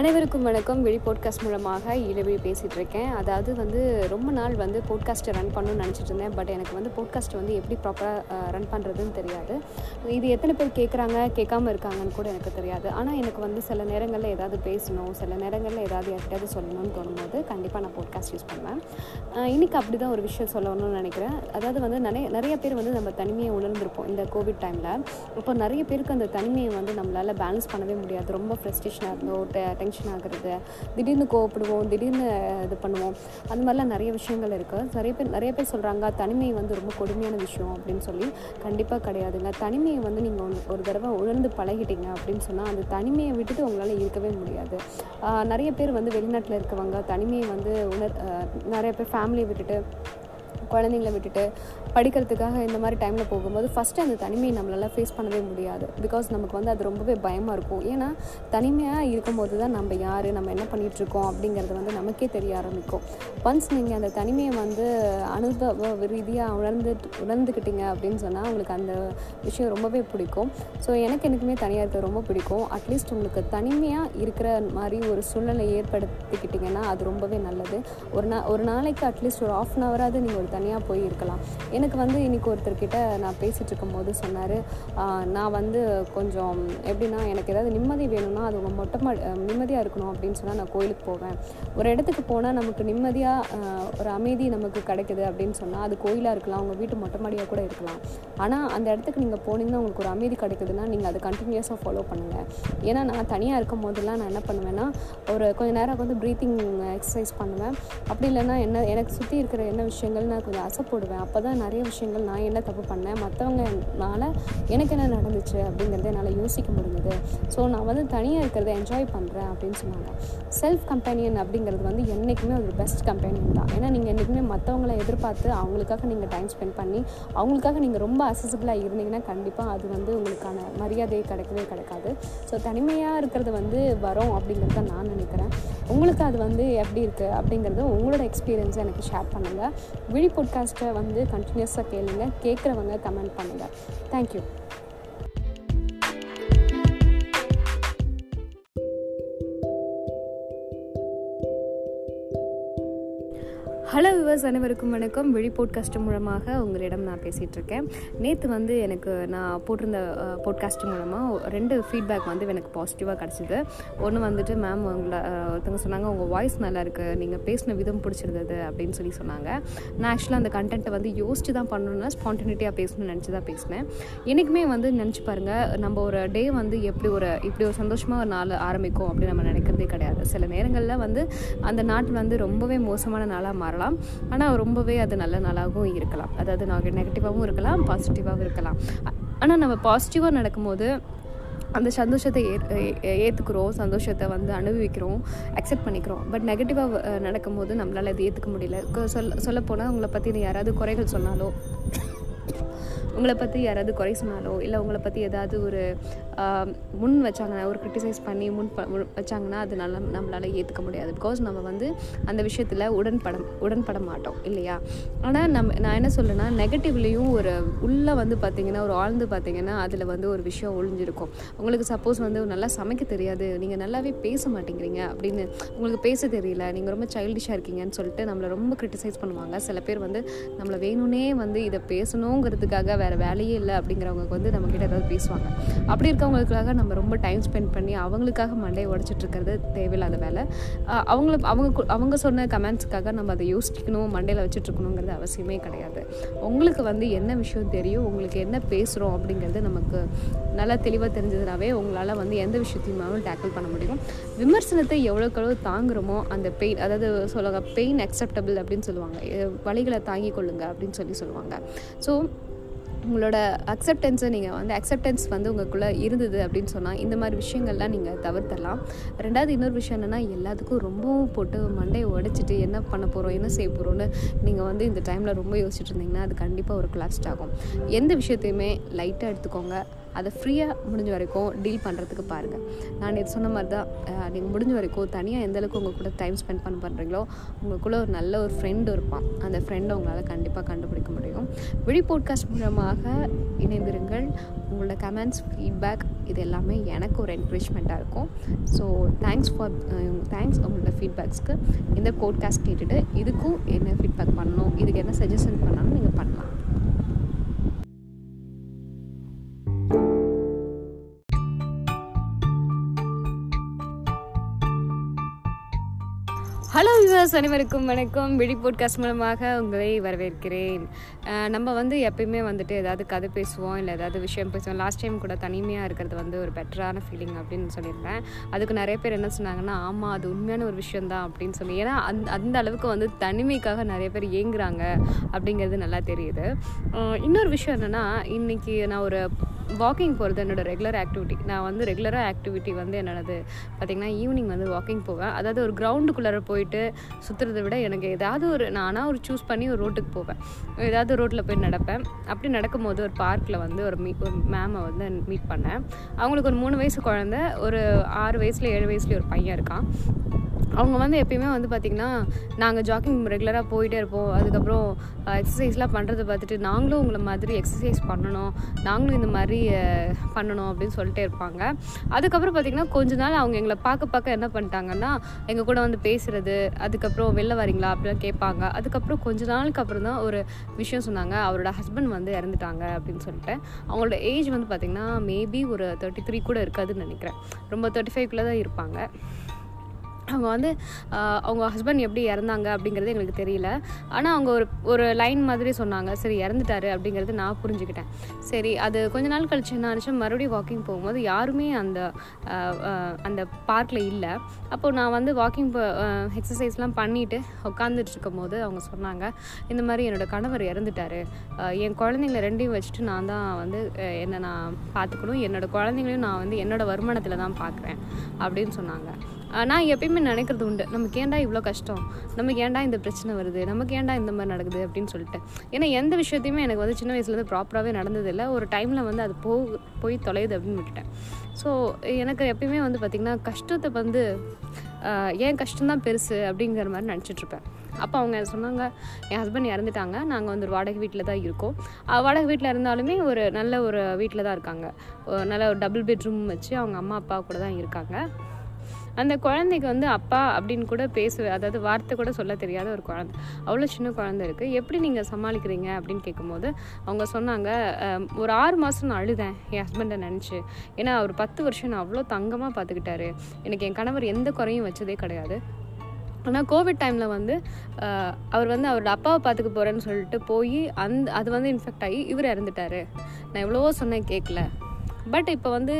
அனைவருக்கும் வணக்கம். வெளி போட்காஸ்ட் மூலமாக இளவழி பேசிகிட்டு இருக்கேன் அதாவது வந்து ரொம்ப நாள் வந்து போட்காஸ்ட்டை ரன் பண்ணணும்னு நினச்சிட்டு இருந்தேன் பட் எனக்கு வந்து போட்காஸ்ட் வந்து எப்படி ப்ராப்பராக ரன் பண்ணுறதுன்னு தெரியாது. இது எத்தனை பேர் கேட்குறாங்க கேட்காம இருக்காங்கன்னு கூட எனக்கு தெரியாது. ஆனால் எனக்கு வந்து சில நேரங்களில் ஏதாவது பேசணும் சில நேரங்களில் ஏதாவது யார்கிட்டயாவது சொல்லணும்னு தோணும்போது கண்டிப்பாக நான் போட்காஸ்ட் யூஸ் பண்ணுவேன். இன்றைக்கி இன்னைக்கு அப்படி தான் ஒரு விஷயம் சொல்லணும்னு நினைக்கிறேன். அதாவது வந்து நிறைய நிறைய பேர் வந்து நம்ம தனிமையை உணர்ந்திருப்போம் இந்த கோவிட் டைமில் இப்போ நிறைய பேருக்கு அந்த தனிமையை வந்து நம்மளால் பேலன்ஸ் பண்ணவே முடியாது. ரொம்ப ஃப்ரெஸ்ட்ரேஷனாக இருந்தோம் டென்ஷன் ஆகுறது திடீர்னு கோவப்படுவோம் திடீர்னு இது பண்ணுவோம். அந்த மாதிரிலாம் நிறைய விஷயங்கள் இருக்குது நிறைய பேர் நிறைய பேர் சொல்கிறாங்க தனிமை வந்து ரொம்ப கொடுமையான விஷயம் அப்படின்னு சொல்லி. கண்டிப்பாக கிடையாதுங்க. தனிமையை வந்து நீங்கள் ஒரு ஒரு தடவை உணர்ந்து பழகிட்டீங்க அப்படின்னு சொன்னால் அந்த தனிமையை விட்டுட்டு உங்களால் இருக்கவே முடியாது. நிறைய பேர் வந்து வெளிநாட்டில் இருக்கவங்க தனிமையை வந்து உணர் நிறைய பேர் ஃபேமிலியை விட்டுட்டு குழந்தைங்கள விட்டுட்டு படிக்கிறதுக்காக இந்த மாதிரி டைமில் போகும்போது ஃபஸ்ட்டு அந்த தனிமையை நம்மளால் ஃபேஸ் பண்ணவே முடியாது. பிகாஸ் நமக்கு வந்து அது ரொம்பவே பயமாக இருக்கும். ஏன்னா தனிமையாக இருக்கும்போது தான் நம்ம யார் நம்ம என்ன பண்ணிகிட்ருக்கோம் அப்படிங்கிறது வந்து நமக்கே தெரிய ஆரம்பிக்கும். ஒன்ஸ் நீங்கள் அந்த தனிமையை வந்து அனுபவ ரீதியாக உணர்ந்து உணர்ந்துக்கிட்டீங்க அப்படின்னு சொன்னால் உங்களுக்கு அந்த விஷயம் ரொம்பவே பிடிக்கும். ஸோ எனக்கு எனக்குமே தனியாக இருக்க ரொம்ப பிடிக்கும். அட்லீஸ்ட் உங்களுக்கு தனிமையாக இருக்கிற மாதிரி ஒரு சூழ்நிலை ஏற்படுத்திக்கிட்டிங்கன்னா அது ரொம்பவே நல்லது. ஒரு நா ஒரு நாளைக்கு அட்லீஸ்ட் ஒரு ஆஃப் அன் ஹவராவது நீங்கள் ஒரு தனியாக போய் இருக்கலாம் எனக்கு வந்து இன்றைக்கி ஒருத்தர்கிட்ட நான் பேசிகிட்டு இருக்கும்போது சொன்னார் நான் வந்து கொஞ்சம் எப்படின்னா எனக்கு ஏதாவது நிம்மதி வேணும்னா அது உங்கள் மொட்டை நிம்மதியாக இருக்கணும். அப்படின்னு சொன்னால் நான் கோயிலுக்கு போவேன். ஒரு இடத்துக்கு போனால் நமக்கு நிம்மதியாக ஒரு அமைதி நமக்கு கிடைக்குது. அப்படின்னு சொன்னால் அது கோயிலாக இருக்கலாம் உங்கள் வீட்டு மொட்டை மாடியாக கூட இருக்கலாம். ஆனால் அந்த இடத்துக்கு நீங்கள் போனீங்கன்னா உங்களுக்கு ஒரு அமைதி கிடைக்குதுன்னா நீங்கள் அதை கண்டினியூஸாக ஃபாலோ பண்ணுங்கள் ஏன்னா நான் தனியாக இருக்கும் போதெல்லாம் நான் என்ன பண்ணுவேன்னா ஒரு கொஞ்ச நேரம் வந்து ப்ரீத்திங் எக்ஸசைஸ் பண்ணுவேன். அப்படி இல்லைன்னா என்ன எனக்கு சுற்றி இருக்கிற என்ன விஷயங்கள் நான் கொஞ்சம் அசைப்படுவேன் அப்போ தான் நிறைய விஷயங்கள் நான் என்ன தப்பு பண்ணேன்? மற்றவங்கனால எனக்கு என்ன நடந்துச்சு அப்படிங்கிறத என்னால் யோசிக்க முடிஞ்சது. ஸோ நான் வந்து தனியாக இருக்கிறத என்ஜாய் பண்ணுறேன் அப்படின்னு சொன்னாங்க. செல்ஃப் கம்பெனியன் அப்படிங்கிறது வந்து என்றைக்குமே ஒரு பெஸ்ட் கம்பெனியன் தான். ஏன்னா நீங்கள் என்றைக்குமே மற்றவங்கள எதிர்பார்த்து அவங்களுக்காக நீங்கள் டைம் ஸ்பெண்ட் பண்ணி அவங்களுக்காக நீங்கள் ரொம்ப அசசிபிளாக இருந்தீங்கன்னா கண்டிப்பாக அது வந்து உங்களுக்கான மரியாதையை கிடைக்கவே கிடைக்காது. ஸோ தனிமையாக இருக்கிறது வந்து வரும் அப்படிங்கிறத நான் நினைக்கிறேன். உங்களுக்கு அது வந்து எப்படி இருக்குது அப்படிங்கிறது உங்களோட எக்ஸ்பீரியன்ஸை எனக்கு ஷேர் பண்ணுங்கள் விழி பாட்காஸ்ட்டை வந்து கண்டினியூஸாக கேளுங்கள் கேட்குறவங்க கமெண்ட் பண்ணுங்கள் தேங்க்யூ ஹலோ விவர்ஸ் அனைவருக்கும் வணக்கம். விழி போட்காஸ்ட் மூலமாக உங்களிடம் நான் பேசிகிட்ருக்கேன் நேற்று வந்து எனக்கு நான் போட்டிருந்த போட்காஸ்ட் மூலமாக ரெண்டு ஃபீட்பேக் வந்து எனக்கு பாசிட்டிவாக கிடச்சிது. ஒன்று வந்துட்டு மேம் உங்களை ஒருத்தவங்க சொன்னாங்க உங்கள் வாய்ஸ் நல்லா இருக்குது நீங்கள் பேசின விதம் பிடிச்சிருந்தது. அப்படின்னு சொல்லி சொன்னாங்க. நான் ஆக்சுவலாக அந்த கண்டென்ட்டை வந்து யோசிச்சு தான் பண்ணணும்னா ஸ்பான்டினிட்டியாக பேசணும்னு நினச்சி தான் பேசினேன். என்றைக்குமே வந்து நினச்சி பாருங்கள் நம்ம ஒரு டே வந்து எப்படி ஒரு இப்படி ஒரு சந்தோஷமாக ஒரு நாள் ஆரம்பிக்கும் அப்படின்னு நம்ம நினைக்கிறதே கிடையாது. சில நேரங்களில் வந்து அந்த நாட்டில் வந்து ரொம்பவே மோசமான நாளாக மாறலாம். ஆனால் ரொம்பவே அது நல்ல நாளாகவும் இருக்கலாம். அதாவது நாங்கள் நெகட்டிவாகவும் இருக்கலாம் பாசிட்டிவாகவும் இருக்கலாம். ஆனால் நம்ம பாசிட்டிவாக நடக்கும்போது அந்த சந்தோஷத்தை ஏ ஏற்றுக்கிறோம் சந்தோஷத்தை வந்து அனுபவிக்கிறோம் அக்செப்ட் பண்ணிக்கிறோம். பட் நெகட்டிவாக நடக்கும்போது நம்மளால் அதை ஏற்றுக்க முடியல. சொல்ல சொல்லப்போனால் உங்களை பற்றி யாராவது குறைகள் சொன்னாலோ உங்களை பற்றி யாராவது குறை சொன்னாலோ இல்லை உங்களை பற்றி ஏதாவது ஒரு முன் வச்சாங்கன்னா ஒரு க்ரிட்டிசைஸ் பண்ணி முன் ப வச்சாங்கன்னா அது நல்லா நம்மளால் ஏற்றுக்க முடியாது. பிகாஸ் நம்ம வந்து அந்த விஷயத்தில் உடன்படம் உடன்பட மாட்டோம் இல்லையா? ஆனால் நம்ம நான் என்ன சொல்லுன்னா நெகட்டிவ்லேயும் ஒரு உள்ளே வந்து பார்த்திங்கன்னா ஒரு ஆழ்ந்து பார்த்திங்கன்னா அதில் வந்து ஒரு விஷயம் ஒழிஞ்சிருக்கும் உங்களுக்கு சப்போஸ் வந்து நல்லா சமைக்க தெரியாது நீங்கள் நல்லாவே பேச மாட்டேங்கிறீங்க அப்படின்னு உங்களுக்கு பேச தெரியல நீங்கள் ரொம்ப சைல்டிஷாக இருக்கீங்கன்னு சொல்லிட்டு நம்மளை ரொம்ப க்ரிட்டிசைஸ் பண்ணுவாங்க. சில பேர் வந்து நம்மளை வேணும்னே வந்து இதை பேசணுங்கிறதுக்காக வேறு வேலையே இல்லை அப்படிங்கிறவங்க வந்து நம்மக்கிட்ட ஏதாவது பேசுவாங்க. அப்படி இருக்கவங்களுக்காக நம்ம ரொம்ப டைம் ஸ்பெண்ட் பண்ணி அவங்களுக்காக மண்டையை உடச்சிட்ருக்கிறது தேவையில்லாத வேலை. அவங்கள அவங்க அவங்க சொன்ன கமெண்ட்ஸுக்காக நம்ம அதை யோசிக்கணும் மண்டையில் வச்சுட்ருக்கணுங்கிறது அவசியமே கிடையாது. உங்களுக்கு வந்து என்ன விஷயம் தெரியும் உங்களுக்கு என்ன பேசுகிறோம் அப்படிங்கிறது நமக்கு நல்லா தெளிவாக தெரிஞ்சதுனாவே உங்களால் வந்து எந்த விஷயத்தையுமாவும் டேக்கிள் பண்ண முடியும். விமர்சனத்தை எவ்வளோக்கு எவ்வளோ தாங்குறோமோ அந்த பெயின் அதாவது சொல்லுவாங்க பெயின் அக்செப்டபிள் அப்படின்னு சொல்லுவாங்க. வழிகளை தாங்கி கொள்ளுங்க அப்படின்னு சொல்லி சொல்லுவாங்க. ஸோ உங்களோட அக்செப்டன்ஸை நீங்கள் வந்து அக்செப்டன்ஸ் வந்து உங்களுக்குள்ளே இருந்தது அப்படின்னு சொன்னால் இந்த மாதிரி விஷயங்கள்லாம் நீங்கள் தவிர்த்தரலாம் ரெண்டாவது இன்னொரு விஷயம் என்னென்னா எல்லாத்துக்கும் ரொம்பவும் போட்டு மண்டையை உடைச்சிட்டு என்ன பண்ண போகிறோம் என்ன செய்ய போகிறோன்னு நீங்கள் வந்து இந்த டைமில் ரொம்ப யோசிச்சுட்டு இருந்தீங்கன்னா அது கண்டிப்பாக ஒரு கிளாஸ்ட் ஆகும். எந்த விஷயத்தையுமே லைட்டாக எடுத்துக்கோங்க. அதை ஃப்ரீயாக முடிஞ்ச வரைக்கும் டீல் பண்ணுறதுக்கு பாருங்கள் நான் இது சொன்ன மாதிரி தான் நீங்கள் முடிஞ்ச வரைக்கும் தனியாக எந்த அளவுக்கு உங்கள் கூட டைம் ஸ்பெண்ட் பண்ண பண்ணுறீங்களோ உங்களுக்குள்ளே ஒரு நல்ல ஒரு ஃப்ரெண்டு இருப்பான். அந்த ஃப்ரெண்டை உங்களால் கண்டிப்பாக கண்டுபிடிக்க முடியும். விழி போட்காஸ்ட் மூலமாக இணைந்திருங்கள். உங்களோட கமெண்ட்ஸ் ஃபீட்பேக் இது எல்லாமே எனக்கு ஒரு என்கரேஜ்மெண்ட்டாக இருக்கும். ஸோ தேங்க்ஸ் ஃபார் தேங்க்ஸ் உங்களோட ஃபீட்பேக்ஸ்க்கு இந்த போட்காஸ்ட் கேட்டுட்டு இதுக்கும் என்ன ஃபீட்பேக் பண்ணணும் இதுக்கு என்ன சஜஷன் பண்ணாலும் நீங்கள் பண்ணலாம். வியூவர்ஸ் அனைவருக்கும் வணக்கம். விழி போட்காஸ்ட் மூலமாக உங்களை வரவேற்கிறேன். நம்ம வந்து எப்பயுமே வந்துட்டு ஏதாவது கதை பேசுவோம் இல்லை ஏதாவது விஷயம் பேசுவோம். லாஸ்ட் டைம் கூட தனிமையாக இருக்கிறது வந்து ஒரு பெட்டரான ஃபீலிங் அப்படின்னு சொல்லியிருந்தேன். அதுக்கு நிறைய பேர் என்ன சொன்னாங்கன்னா ஆமாம் அது உண்மையான ஒரு விஷயந்தான் அப்படின்னு சொல்லி. ஏன்னா அந்த அந்த அளவுக்கு வந்து தனிமைக்காக நிறைய பேர் ஏங்குறாங்க அப்படிங்கிறது நல்லா தெரியுது. இன்னொரு விஷயம் என்னென்னா இன்றைக்கி நான் ஒரு வாக்கிங் போகிறது என்னோடய ரெகுலர் ஆக்டிவிட்டி நான் வந்து ரெகுலராக ஆக்டிவிட்டி வந்து என்னென்னது பார்த்திங்கன்னா ஈவினிங் வந்து வாக்கிங் போவேன். அதாவது ஒரு கிரவுண்டுக்குள்ளார போயிட்டு சுற்றுறதை விட எனக்கு ஏதாவது ஒரு நானாக ஒரு சூஸ் பண்ணி ஒரு ரோட்டுக்கு போவேன். ஏதாவது ரோட்டில் போய் நடப்பேன். அப்படி நடக்கும்போது ஒரு பார்க்கில் வந்து ஒரு மீ ஒரு மேமை வந்து மீட் பண்ணேன். அவங்களுக்கு ஒரு மூணு வயசு குழந்த ஒரு ஆறு வயசில் ஏழு வயசுலேயே ஒரு பையன் இருக்கான். அவங்க வந்து எப்பயுமே வந்து பார்த்திங்கன்னா நாங்கள் ஜாக்கிங் ரெகுலராக போயிட்டே இருப்போம். அதுக்கப்புறம் எக்ஸசைஸ்லாம் பண்ணுறதை பார்த்துட்டு நாங்களும் உங்களை மாதிரி எக்ஸசைஸ் பண்ணணும். நாங்களும் இந்த மாதிரி பண்ணணும் அப்படின்னு சொல்லிட்டே இருப்பாங்க. அதுக்கப்புறம் பார்த்திங்கன்னா கொஞ்ச நாள் அவங்க எங்களை பார்க்க பார்க்க என்ன பண்ணிட்டாங்கன்னா எங்கள் கூட வந்து பேசுகிறது அதுக்கப்புறம் வெளில வரீங்களா அப்படிலாம் கேட்பாங்க. அதுக்கப்புறம் கொஞ்ச நாளுக்கு அப்புறம் தான் ஒரு விஷயம் சொன்னாங்க. அவரோட ஹஸ்பண்ட் வந்து இறந்துட்டாங்க அப்படின்னு சொல்லிட்டு. அவங்களோட ஏஜ் வந்து பார்த்திங்கன்னா மேபி ஒரு தேர்ட்டி த்ரீ கூட இருக்காதுன்னு நினைக்கிறேன். ரொம்ப தேர்ட்டி ஃபைவ்குள்ளே தான் இருப்பாங்க. அவங்க வந்து அவங்க ஹஸ்பண்ட் எப்படி இறந்தாங்க அப்படிங்கிறது எங்களுக்கு தெரியல. ஆனால் அவங்க ஒரு ஒரு லைன் மாதிரி சொன்னாங்க. சரி இறந்துட்டாரு அப்படிங்கிறது நான் புரிஞ்சுக்கிட்டேன். சரி அது கொஞ்ச நாள் கழிச்சு என்ன ஆச்சு மறுபடியும் வாக்கிங் போகும்போது யாருமே அந்த அந்த பார்க்கில் இல்லை. அப்போது நான் வந்து வாக்கிங் எக்ஸசைஸ்லாம் பண்ணிவிட்டு உட்காந்துட்டு இருக்கும் போது அவங்க சொன்னாங்க இந்த மாதிரி என்னோட கணவர் இறந்துட்டாரு. என் குழந்தைங்கள ரெண்டையும் வச்சுட்டு நான் தான் வந்து என்னை நான் பார்த்துக்கணும். என்னோடய குழந்தைங்களையும் நான் வந்து என்னோடய வருமானத்தில் தான் பார்க்குறேன். அப்படின்னு சொன்னாங்க. நான் எப்பயுமே நினைக்கிறது உண்டு. நமக்கு ஏன்டா இவ்வளோ கஷ்டம்? நமக்கு ஏன்டா இந்த பிரச்சனை வருது? நமக்கு ஏன்டா இந்த மாதிரி நடக்குது? அப்படின்னு சொல்லிட்டு. ஏன்னா எந்த விஷயத்தையுமே எனக்கு வந்து சின்ன வயசுலேருந்து ப்ராப்பராகவே நடந்ததில்லை. ஒரு டைமில் வந்து அது போ போய் தொலையுது அப்படின்னு விட்டுட்டேன். ஸோ எனக்கு எப்பயுமே வந்து பார்த்திங்கன்னா கஷ்டத்தை வந்து ஏன் கஷ்டம்தான் பெருசு அப்படிங்கிற மாதிரி நினச்சிட்ருப்பேன் அப்போ அவங்க சொன்னாங்க என் ஹஸ்பண்ட் இறந்துட்டாங்க. நாங்கள் வந்து ஒரு வாடகை வீட்டில் தான் இருக்கோம். வாடகை வீட்டில் இருந்தாலுமே ஒரு நல்ல ஒரு வீட்டில் தான் இருக்காங்க. ஒரு நல்ல ஒரு டபுள் பெட்ரூம் வச்சு அவங்க அம்மா அப்பா கூட தான் இருக்காங்க. அந்த குழந்தைக்கு வந்து அப்பா அப்படின்னு கூட பேச அதாவது வார்த்தை கூட சொல்ல தெரியாத ஒரு குழந்தை. அவ்வளோ சின்ன குழந்தை இருக்குது எப்படி நீங்கள் சமாளிக்கிறீங்க அப்படின்னு கேட்கும்போது அவங்க சொன்னாங்க ஒரு ஆறு மாதம் நான் அழுதேன் என் ஹஸ்பண்டை நினச்சி. ஏன்னா அவர் பத்து வருஷம் நான் அவ்வளோ தங்கமாக பார்த்துக்கிட்டாரு எனக்கு என் கணவர் எந்த குறையும் வச்சதே கிடையாது. ஆனால் கோவிட் டைமில் வந்து அவர் வந்து அவரோட அப்பாவை பார்த்துக்க போகிறேன்னு சொல்லிட்டு போய் அந்த அது வந்து இன்ஃபெக்ட் ஆகி இவர் இறந்துட்டாரு. நான் எவ்வளவோ சொன்னேன் கேட்கல பட் இப்போ வந்து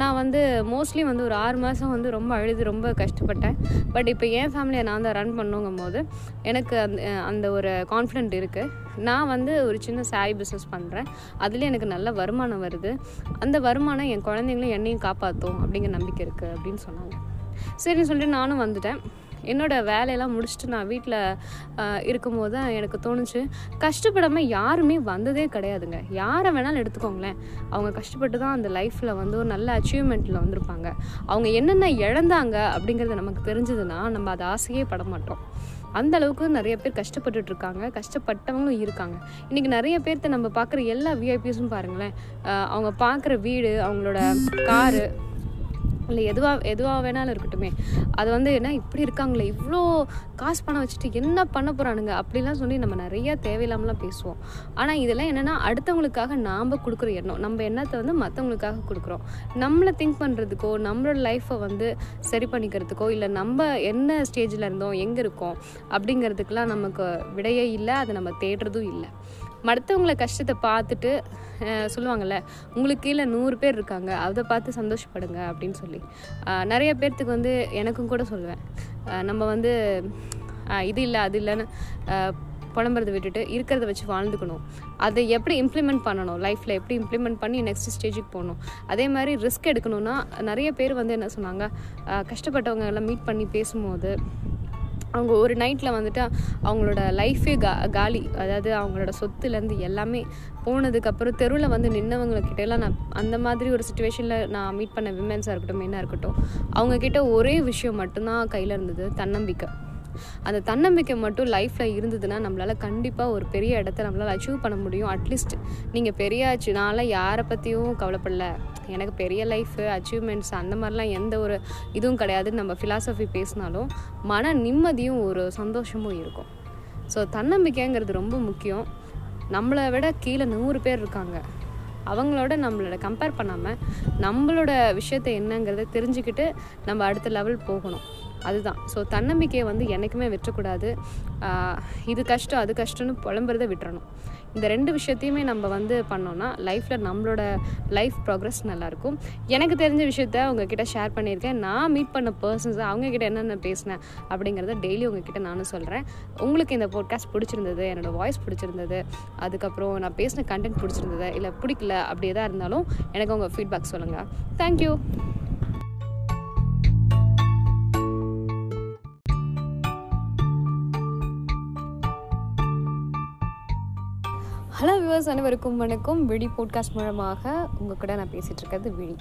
நான் வந்து மோஸ்ட்லி வந்து ஒரு ஆறு மாதம் வந்து ரொம்ப அழுது ரொம்ப கஷ்டப்பட்டேன். பட் இப்போ என் ஃபேமிலியை நான் தான் ரன் பண்ணுங்கும் போது எனக்கு அந்த அந்த ஒரு கான்ஃபிடென்ட் இருக்குது நான் வந்து ஒரு சின்ன சாரி பிஸ்னஸ் பண்ணுறேன் அதில் எனக்கு நல்ல வருமானம் வருது. அந்த வருமானம் என் குழந்தைங்களும் என்னையும் காப்பாற்றும் அப்படிங்கிற நம்பிக்கை இருக்குது அப்படின்னு சொன்னாங்க. சரின்னு சொல்லிட்டு நானும் வந்துட்டேன். என்னோடய வேலையெல்லாம் முடிச்சுட்டு நான் வீட்டில் இருக்கும்போது தான் எனக்கு தோணுச்சு. கஷ்டப்படாமல் யாருமே வந்ததே கிடையாதுங்க. யாரை வேணாலும் எடுத்துக்கோங்களேன். அவங்க கஷ்டப்பட்டு தான் அந்த லைஃப்பில் வந்து ஒரு நல்ல அச்சீவ்மெண்ட்டில் வந்திருப்பாங்க. அவங்க என்னென்ன இழந்தாங்க அப்படிங்கிறது நமக்கு தெரிஞ்சதுன்னா நம்ம அதை ஆசையே பட மாட்டோம். அந்த அளவுக்கு நிறைய பேர் கஷ்டப்பட்டுட்டு இருக்காங்க. கஷ்டப்பட்டவங்களும் இருக்காங்க. இன்றைக்கி நிறைய பேர்த்த நம்ம பார்க்குற எல்லா விஐபிஸும் பாருங்களேன். அவங்க பார்க்குற வீடு அவங்களோட காரு இல்லை எதுவாக எதுவாக வேணாலும் இருக்கட்டுமே. அது வந்து என்ன இப்படி இருக்காங்களே இவ்வளோ காசு பணம் வச்சுட்டு என்ன பண்ண போகிறானுங்க அப்படிலாம் சொல்லி நம்ம நிறைய தேவையில்லாமலாம் பேசுவோம். ஆனால் இதெல்லாம் என்னென்னா அடுத்தவங்களுக்காக நாம் கொடுக்குற எண்ணம். நம்ம எண்ணத்தை வந்து மற்றவங்களுக்காக கொடுக்குறோம். நம்மளை திங்க் பண்ணுறதுக்கோ நம்மளோட லைஃப்பை வந்து சரி பண்ணிக்கிறதுக்கோ இல்லை நம்ம என்ன ஸ்டேஜில் இருந்தோம் எங்கே இருக்கோம் அப்படிங்கிறதுக்கெலாம் நமக்கு விடையே இல்லை. அதை நம்ம தேடுறதும் இல்லை. மற்றவங்கள கஷ்டத்தை பார்த்துட்டு சொல்லுவாங்கள்ல உங்களுக்கு கீழே நூறு பேர் இருக்காங்க அதை பார்த்து சந்தோஷப்படுங்க அப்படின்னு சொல்லி. நிறைய பேர்த்துக்கு வந்து எனக்கும் கூட சொல்லுவேன். நம்ம வந்து இது இல்லை அது இல்லைன்னு புலம்புறதை விட்டுட்டு இருக்கிறத வச்சு வாழ்ந்துக்கணும். அதை எப்படி இம்ப்ளிமெண்ட் பண்ணணும்? லைஃப்பில் எப்படி இம்ப்ளிமெண்ட் பண்ணி நெக்ஸ்ட் ஸ்டேஜுக்கு போகணும்? அதே மாதிரி ரிஸ்க் எடுக்கணும்னா நிறைய பேர் வந்து என்ன சொன்னாங்க கஷ்டப்பட்டவங்க எல்லாம் மீட் பண்ணி பேசும்போது அவங்க ஒரு நைட்டில் வந்துட்டு அவங்களோட லைஃபே கா காலி அதாவது அவங்களோட சொத்துலேருந்து எல்லாமே போனதுக்கப்புறம் தெருவில் வந்து நின்னவங்கக்கிட்டலாம் நான் அந்த மாதிரி ஒரு சுச்சுவேஷனில் நான் மீட் பண்ண விமென்ஸாக இருக்கட்டும் என்ன இருக்கட்டும் அவங்கக்கிட்ட ஒரே விஷயம் மட்டும்தான் கையில் இருந்தது தன்னம்பிக்கை. அந்த தன்னம்பிக்கை மட்டும் லைஃப்பில் இருந்ததுன்னா நம்மளால் கண்டிப்பாக ஒரு பெரிய இடத்த நம்மளால் அச்சீவ் பண்ண முடியும். அட்லீஸ்ட் நீங்கள் பெரியாச்சு நான்லாம் யாரை பற்றியும் கவலைப்படல. எனக்கு பெரிய லைஃபு அச்சீவ்மெண்ட்ஸ் அந்த மாதிரிலாம் எந்த ஒரு இதுவும் கிடையாது நம்ம ஃபிலாசபி பேசினாலும் மன நிம்மதியும் ஒரு சந்தோஷமும் இருக்கும். ஸோ தன்னம்பிக்கைங்கிறது ரொம்ப முக்கியம். நம்மளை விட கீழே நூறு பேர் இருக்காங்க. அவங்களோட நம்மளோட கம்பேர் பண்ணாமல் நம்மளோட விஷயத்தை என்னங்கிறத தெரிஞ்சுக்கிட்டு நம்ம அடுத்த லெவல் போகணும். அதுதான். ஸோ தன்னம்பிக்கையை வந்து என்றைக்குமே விட்டுறக்கூடாது. இது கஷ்டம் அது கஷ்டம்னு புலம்புறதை விட்டுறணும். இந்த ரெண்டு விஷயத்தையுமே நம்ம வந்து பண்ணோன்னா லைஃப்பில் நம்மளோட லைஃப் ப்ராக்ரஸ் நல்லாயிருக்கும். எனக்கு தெரிஞ்ச விஷயத்த உங்ககிட்ட ஷேர் பண்ணியிருக்கேன். நான் மீட் பண்ண பர்சன்ஸ் அவங்கக்கிட்ட என்னென்ன பேசினேன் அப்படிங்கிறத டெய்லி உங்ககிட்ட நானும் சொல்கிறேன் உங்களுக்கு இந்த போட்காஸ்ட் பிடிச்சிருந்தது என்னோடய வாய்ஸ் பிடிச்சிருந்தது அதுக்கப்புறம் நான் பேசின கண்டென்ட் பிடிச்சிருந்தது இல்லை பிடிக்கல அப்படி எதாக இருந்தாலும் எனக்கு உங்கள் ஃபீட்பேக் சொல்லுங்கள் தேங்க்யூ வியூவர்ஸ் அனைவருக்கும் வணக்கம். விழி போட்காஸ்ட் மூலமாக உங்கள் கூட நான் பேசிகிட்டு இருக்கிறது விழி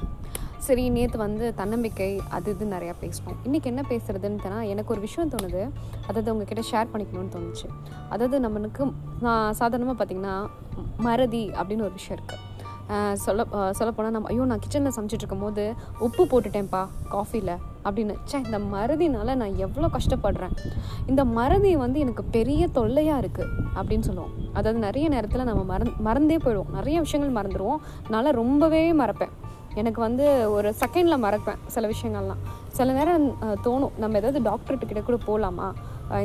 சரி நேற்று வந்து தன்னம்பிக்கை அது இது நிறையா பேசணும் இன்றைக்கி என்ன பேசுகிறதுன்னு தானே எனக்கு ஒரு விஷயம் தோணுது. அதாவது உங்ககிட்ட ஷேர் பண்ணிக்கணும்னு தோணுச்சு. அதாவது நம்மளுக்கு நான் சாதாரணமாக பார்த்திங்கன்னா மறதி அப்படின்னு ஒரு விஷயம் இருக்குது சொல்ல சொல்லப்போனால் நம்ம ஐயோ நான் கிச்சனில் சமைச்சிட்டு இருக்கும்போது உப்பு போட்டுட்டேன்ப்பா காஃபியில் அப்படின்னு. சே இந்த மறதினால நான் எவ்வளோ கஷ்டப்படுறேன். இந்த மறதி வந்து எனக்கு பெரிய தொல்லையாக இருக்குது அப்படின்னு சொல்லுவோம். அதாவது நிறைய நேரத்தில் நம்ம மறந் மறந்தே போயிடுவோம். நிறைய விஷயங்கள் மறந்துடுவோம் நான் ரொம்பவே மறப்பேன். எனக்கு வந்து ஒரு செகண்டில் மறப்பேன் சில விஷயங்கள்லாம். சில நேரம் தோணும் நம்ம ஏதாவது டாக்டர்கிட்ட கிட்ட கூட போகலாமா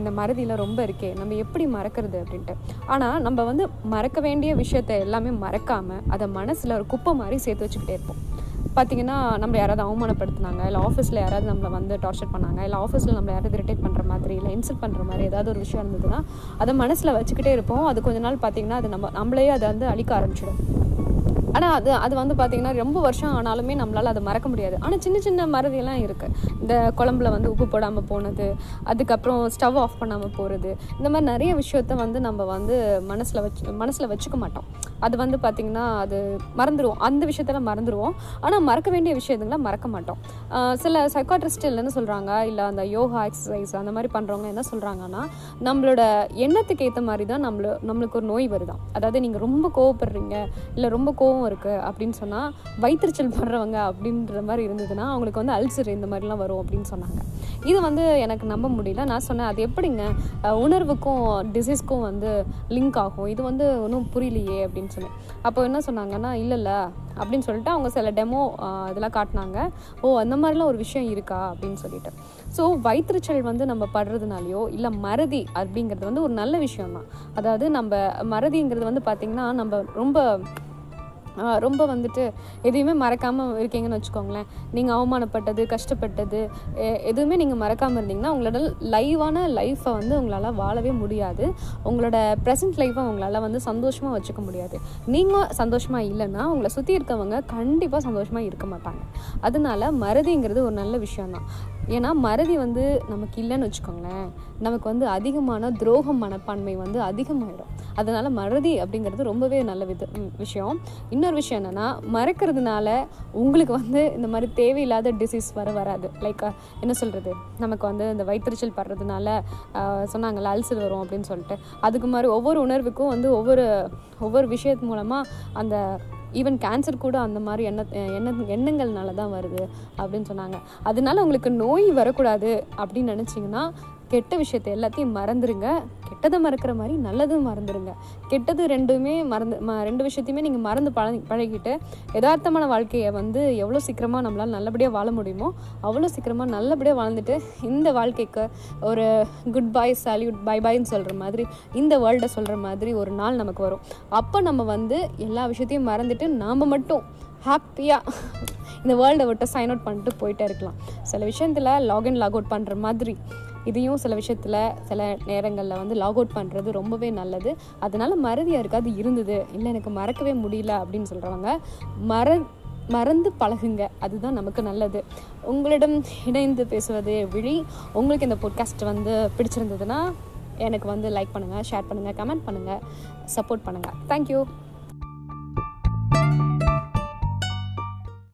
இந்த மறதியில் ரொம்ப இருக்கே நம்ம எப்படி மறக்கிறது அப்படின்ட்டு. ஆனால் நம்ம வந்து மறக்க வேண்டிய விஷயத்த எல்லாமே மறக்காமல் அதை மனசில் ஒரு குப்பை மாதிரி சேர்த்து வச்சுக்கிட்டே இருப்போம். பார்த்தீங்கன்னா நம்ம யாராவது அவமானப்படுத்தினாங்க இல்லை ஆஃபீஸில் யாராவது நம்மளை வந்து டார்ச்சர் பண்ணாங்க இல்லை ஆஃபீஸில் நம்மளை யாராவது இரிட்டேட் பண்ணுற மாதிரி இல்லை இன்சல்ட் பண்ணுற மாதிரி ஏதாவது ஒரு விஷயம் இருந்ததுன்னா அதை மனசில் வச்சுக்கிட்டே இருப்போம். அது கொஞ்ச நாள் பார்த்தீங்கன்னா அது நம்ம நம்மளே அதை வந்து அழிக்க ஆரம்பிச்சிடும். ஆனால் அது அது வந்து பார்த்திங்கன்னா ரொம்ப வருஷம் ஆனாலுமே நம்மளால் அதை மறக்க முடியாது. ஆனால் சின்ன சின்ன மறதியெல்லாம் இருக்குது இந்த குழம்புல வந்து உப்பு போடாமல் போனது அதுக்கப்புறம் ஸ்டவ் ஆஃப் பண்ணாமல் போகிறது இந்த மாதிரி நிறைய விஷயத்த வந்து நம்ம வந்து மனசில் வச்சு மனசில் வச்சுக்க மாட்டோம். அது வந்து பார்த்திங்கன்னா அது மறந்துடுவோம் அந்த விஷயத்தெல்லாம் மறந்துடுவோம் ஆனால் மறக்க வேண்டிய விஷயத்துங்களாம் மறக்க மாட்டோம். சில சைக்காட்ரிஸ்ட் இல்லைன்னு சொல்கிறாங்க இல்லை அந்த யோகா எக்ஸசைஸ் அந்த மாதிரி பண்ணுறவங்க என்ன சொல்கிறாங்கன்னா நம்மளோட எண்ணத்துக்கு ஏற்ற மாதிரி தான் நம்மள நம்மளுக்கு ஒரு நோய் வருதான் அதாவது நீங்கள் ரொம்ப கோவப்படுறீங்க இல்லை ரொம்ப கோவம் இருக்குது அப்படின்னு சொன்னால் வயிற்றுச்சல் படுறவங்க அப்படின்ற மாதிரி இருந்ததுன்னா அவங்களுக்கு வந்து அல்சர் இந்த மாதிரிலாம் வரும் அப்படின்னு சொன்னாங்க. இது வந்து எனக்கு நம்ப முடியல. நான் சொன்னேன் அது எப்படிங்க? உணர்வுக்கும் டிசீஸ்க்கும் வந்து லிங்க் ஆகும். இது வந்து ஒன்றும் புரியலையே அப்படின்னு சொன்னேன் அப்போ என்ன சொன்னாங்கன்னா இல்லை இல்லை அப்படின்னு சொல்லிட்டு அவங்க சில டெமோ இதெல்லாம் காட்டினாங்க. ஓ அந்த மாதிரிலாம் ஒரு விஷயம் இருக்கா? அப்படின்னு சொல்லிட்டு. ஸோ வயிற்றுச்சல் வந்து நம்ம படுறதுனாலையோ இல்லை மறதி அப்படிங்கிறது வந்து ஒரு நல்ல விஷயம் தான் அதாவது நம்ம மறதிங்கிறது வந்து பார்த்திங்கன்னா நம்ம ரொம்ப ரொம்ப வந்துட்டு எதையுமே மறக்காமல் இருக்கீங்கன்னு வச்சுக்கோங்களேன். நீங்கள் அவமானப்பட்டது கஷ்டப்பட்டது எதுவுமே நீங்கள் மறக்காமல் இருந்தீங்கன்னா உங்களோட லைவான லைஃப்பை வந்து உங்களால் வாழவே முடியாது. உங்களோட ப்ரெசன்ட் லைஃப்பை உங்களால் வந்து சந்தோஷமாக வச்சுக்க முடியாது. நீங்கள் சந்தோஷமாக இல்லைன்னா உங்களை சுற்றி இருக்கவங்க கண்டிப்பாக சந்தோஷமாக இருக்க மாட்டாங்க. அதனால மறதிங்கிறது ஒரு நல்ல விஷயம்தான். ஏன்னா மறதி வந்து நமக்கு இல்லைன்னு வச்சுக்கோங்களேன். நமக்கு வந்து அதிகமான துரோகம் மனப்பான்மை வந்து அதிகமாகிடும் அதனால் மறதி அப்படிங்கிறது ரொம்பவே நல்ல வித விஷயம். இன்னொரு விஷயம் என்னென்னா மறக்கிறதுனால உங்களுக்கு வந்து இந்த மாதிரி தேவையில்லாத டிசீஸ் வர வராது. லைக் என்ன சொல்கிறது நமக்கு வந்து இந்த வயிற்றுச்சல் படுறதுனால சொன்னாங்கல்ல அல்சர் வரும் அப்படின்னு சொல்லிட்டு. அதுக்கு மாதிரி ஒவ்வொரு உணர்வுக்கும் வந்து ஒவ்வொரு ஒவ்வொரு விஷயத்து மூலமாக அந்த ஈவன் கேன்சர் கூட அந்த மாதிரி எண்ண எண்ண எண்ணங்கள்னால தான் வருது அப்படின்னு சொன்னாங்க. அதனால உங்களுக்கு நோய் வரக்கூடாது அப்படின்னு நினச்சிங்கன்னா கெட்ட விஷயத்தை எல்லாத்தையும் மறந்துடுங்க கெட்டதை மறக்கிற மாதிரி நல்லதும் மறந்துடுங்க கெட்டது ரெண்டுமே மறந்து ம ரெண்டு விஷயத்தையுமே நீங்கள் மறந்து பழ பழகிட்டு யதார்த்தமான வாழ்க்கையை வந்து எவ்வளோ சீக்கிரமாக நம்மளால் நல்லபடியாக வாழ முடியுமோ அவ்வளோ சீக்கிரமாக நல்லபடியாக வாழ்ந்துட்டு இந்த வாழ்க்கைக்கு ஒரு குட் பாய் சால்யூட் பை பாய்ன்னு சொல்கிற மாதிரி இந்த வேர்ல்டை சொல்கிற மாதிரி ஒரு நாள் நமக்கு வரும். அப்போ நம்ம வந்து எல்லா விஷயத்தையும் மறந்துட்டு நாம் மட்டும் ஹாப்பியாக இந்த வேர்ல்டை விட்டு சைன் அவுட் பண்ணிட்டு போயிட்டே இருக்கலாம். சில விஷயத்தில் லாகின் லாக் அவுட் பண்ணுற மாதிரி இதையும் சில விஷயத்தில் சில நேரங்களில் வந்து லாக் அவுட் பண்ணுறது ரொம்பவே நல்லது. அதனால் மறதியாக இருக்காது இருந்தது. இல்லை எனக்கு மறக்கவே முடியல அப்படின்னு சொல்கிறவங்க மற மறந்து பழகுங்க. அதுதான் நமக்கு நல்லது. உங்களிடம் இணைந்து பேசுவது விழி. உங்களுக்கு இந்த பாட்காஸ்ட் வந்து பிடிச்சிருந்ததுன்னா எனக்கு வந்து லைக் பண்ணுங்கள் ஷேர் பண்ணுங்கள் கமெண்ட் பண்ணுங்கள் சப்போர்ட் பண்ணுங்கள் தேங்க்யூ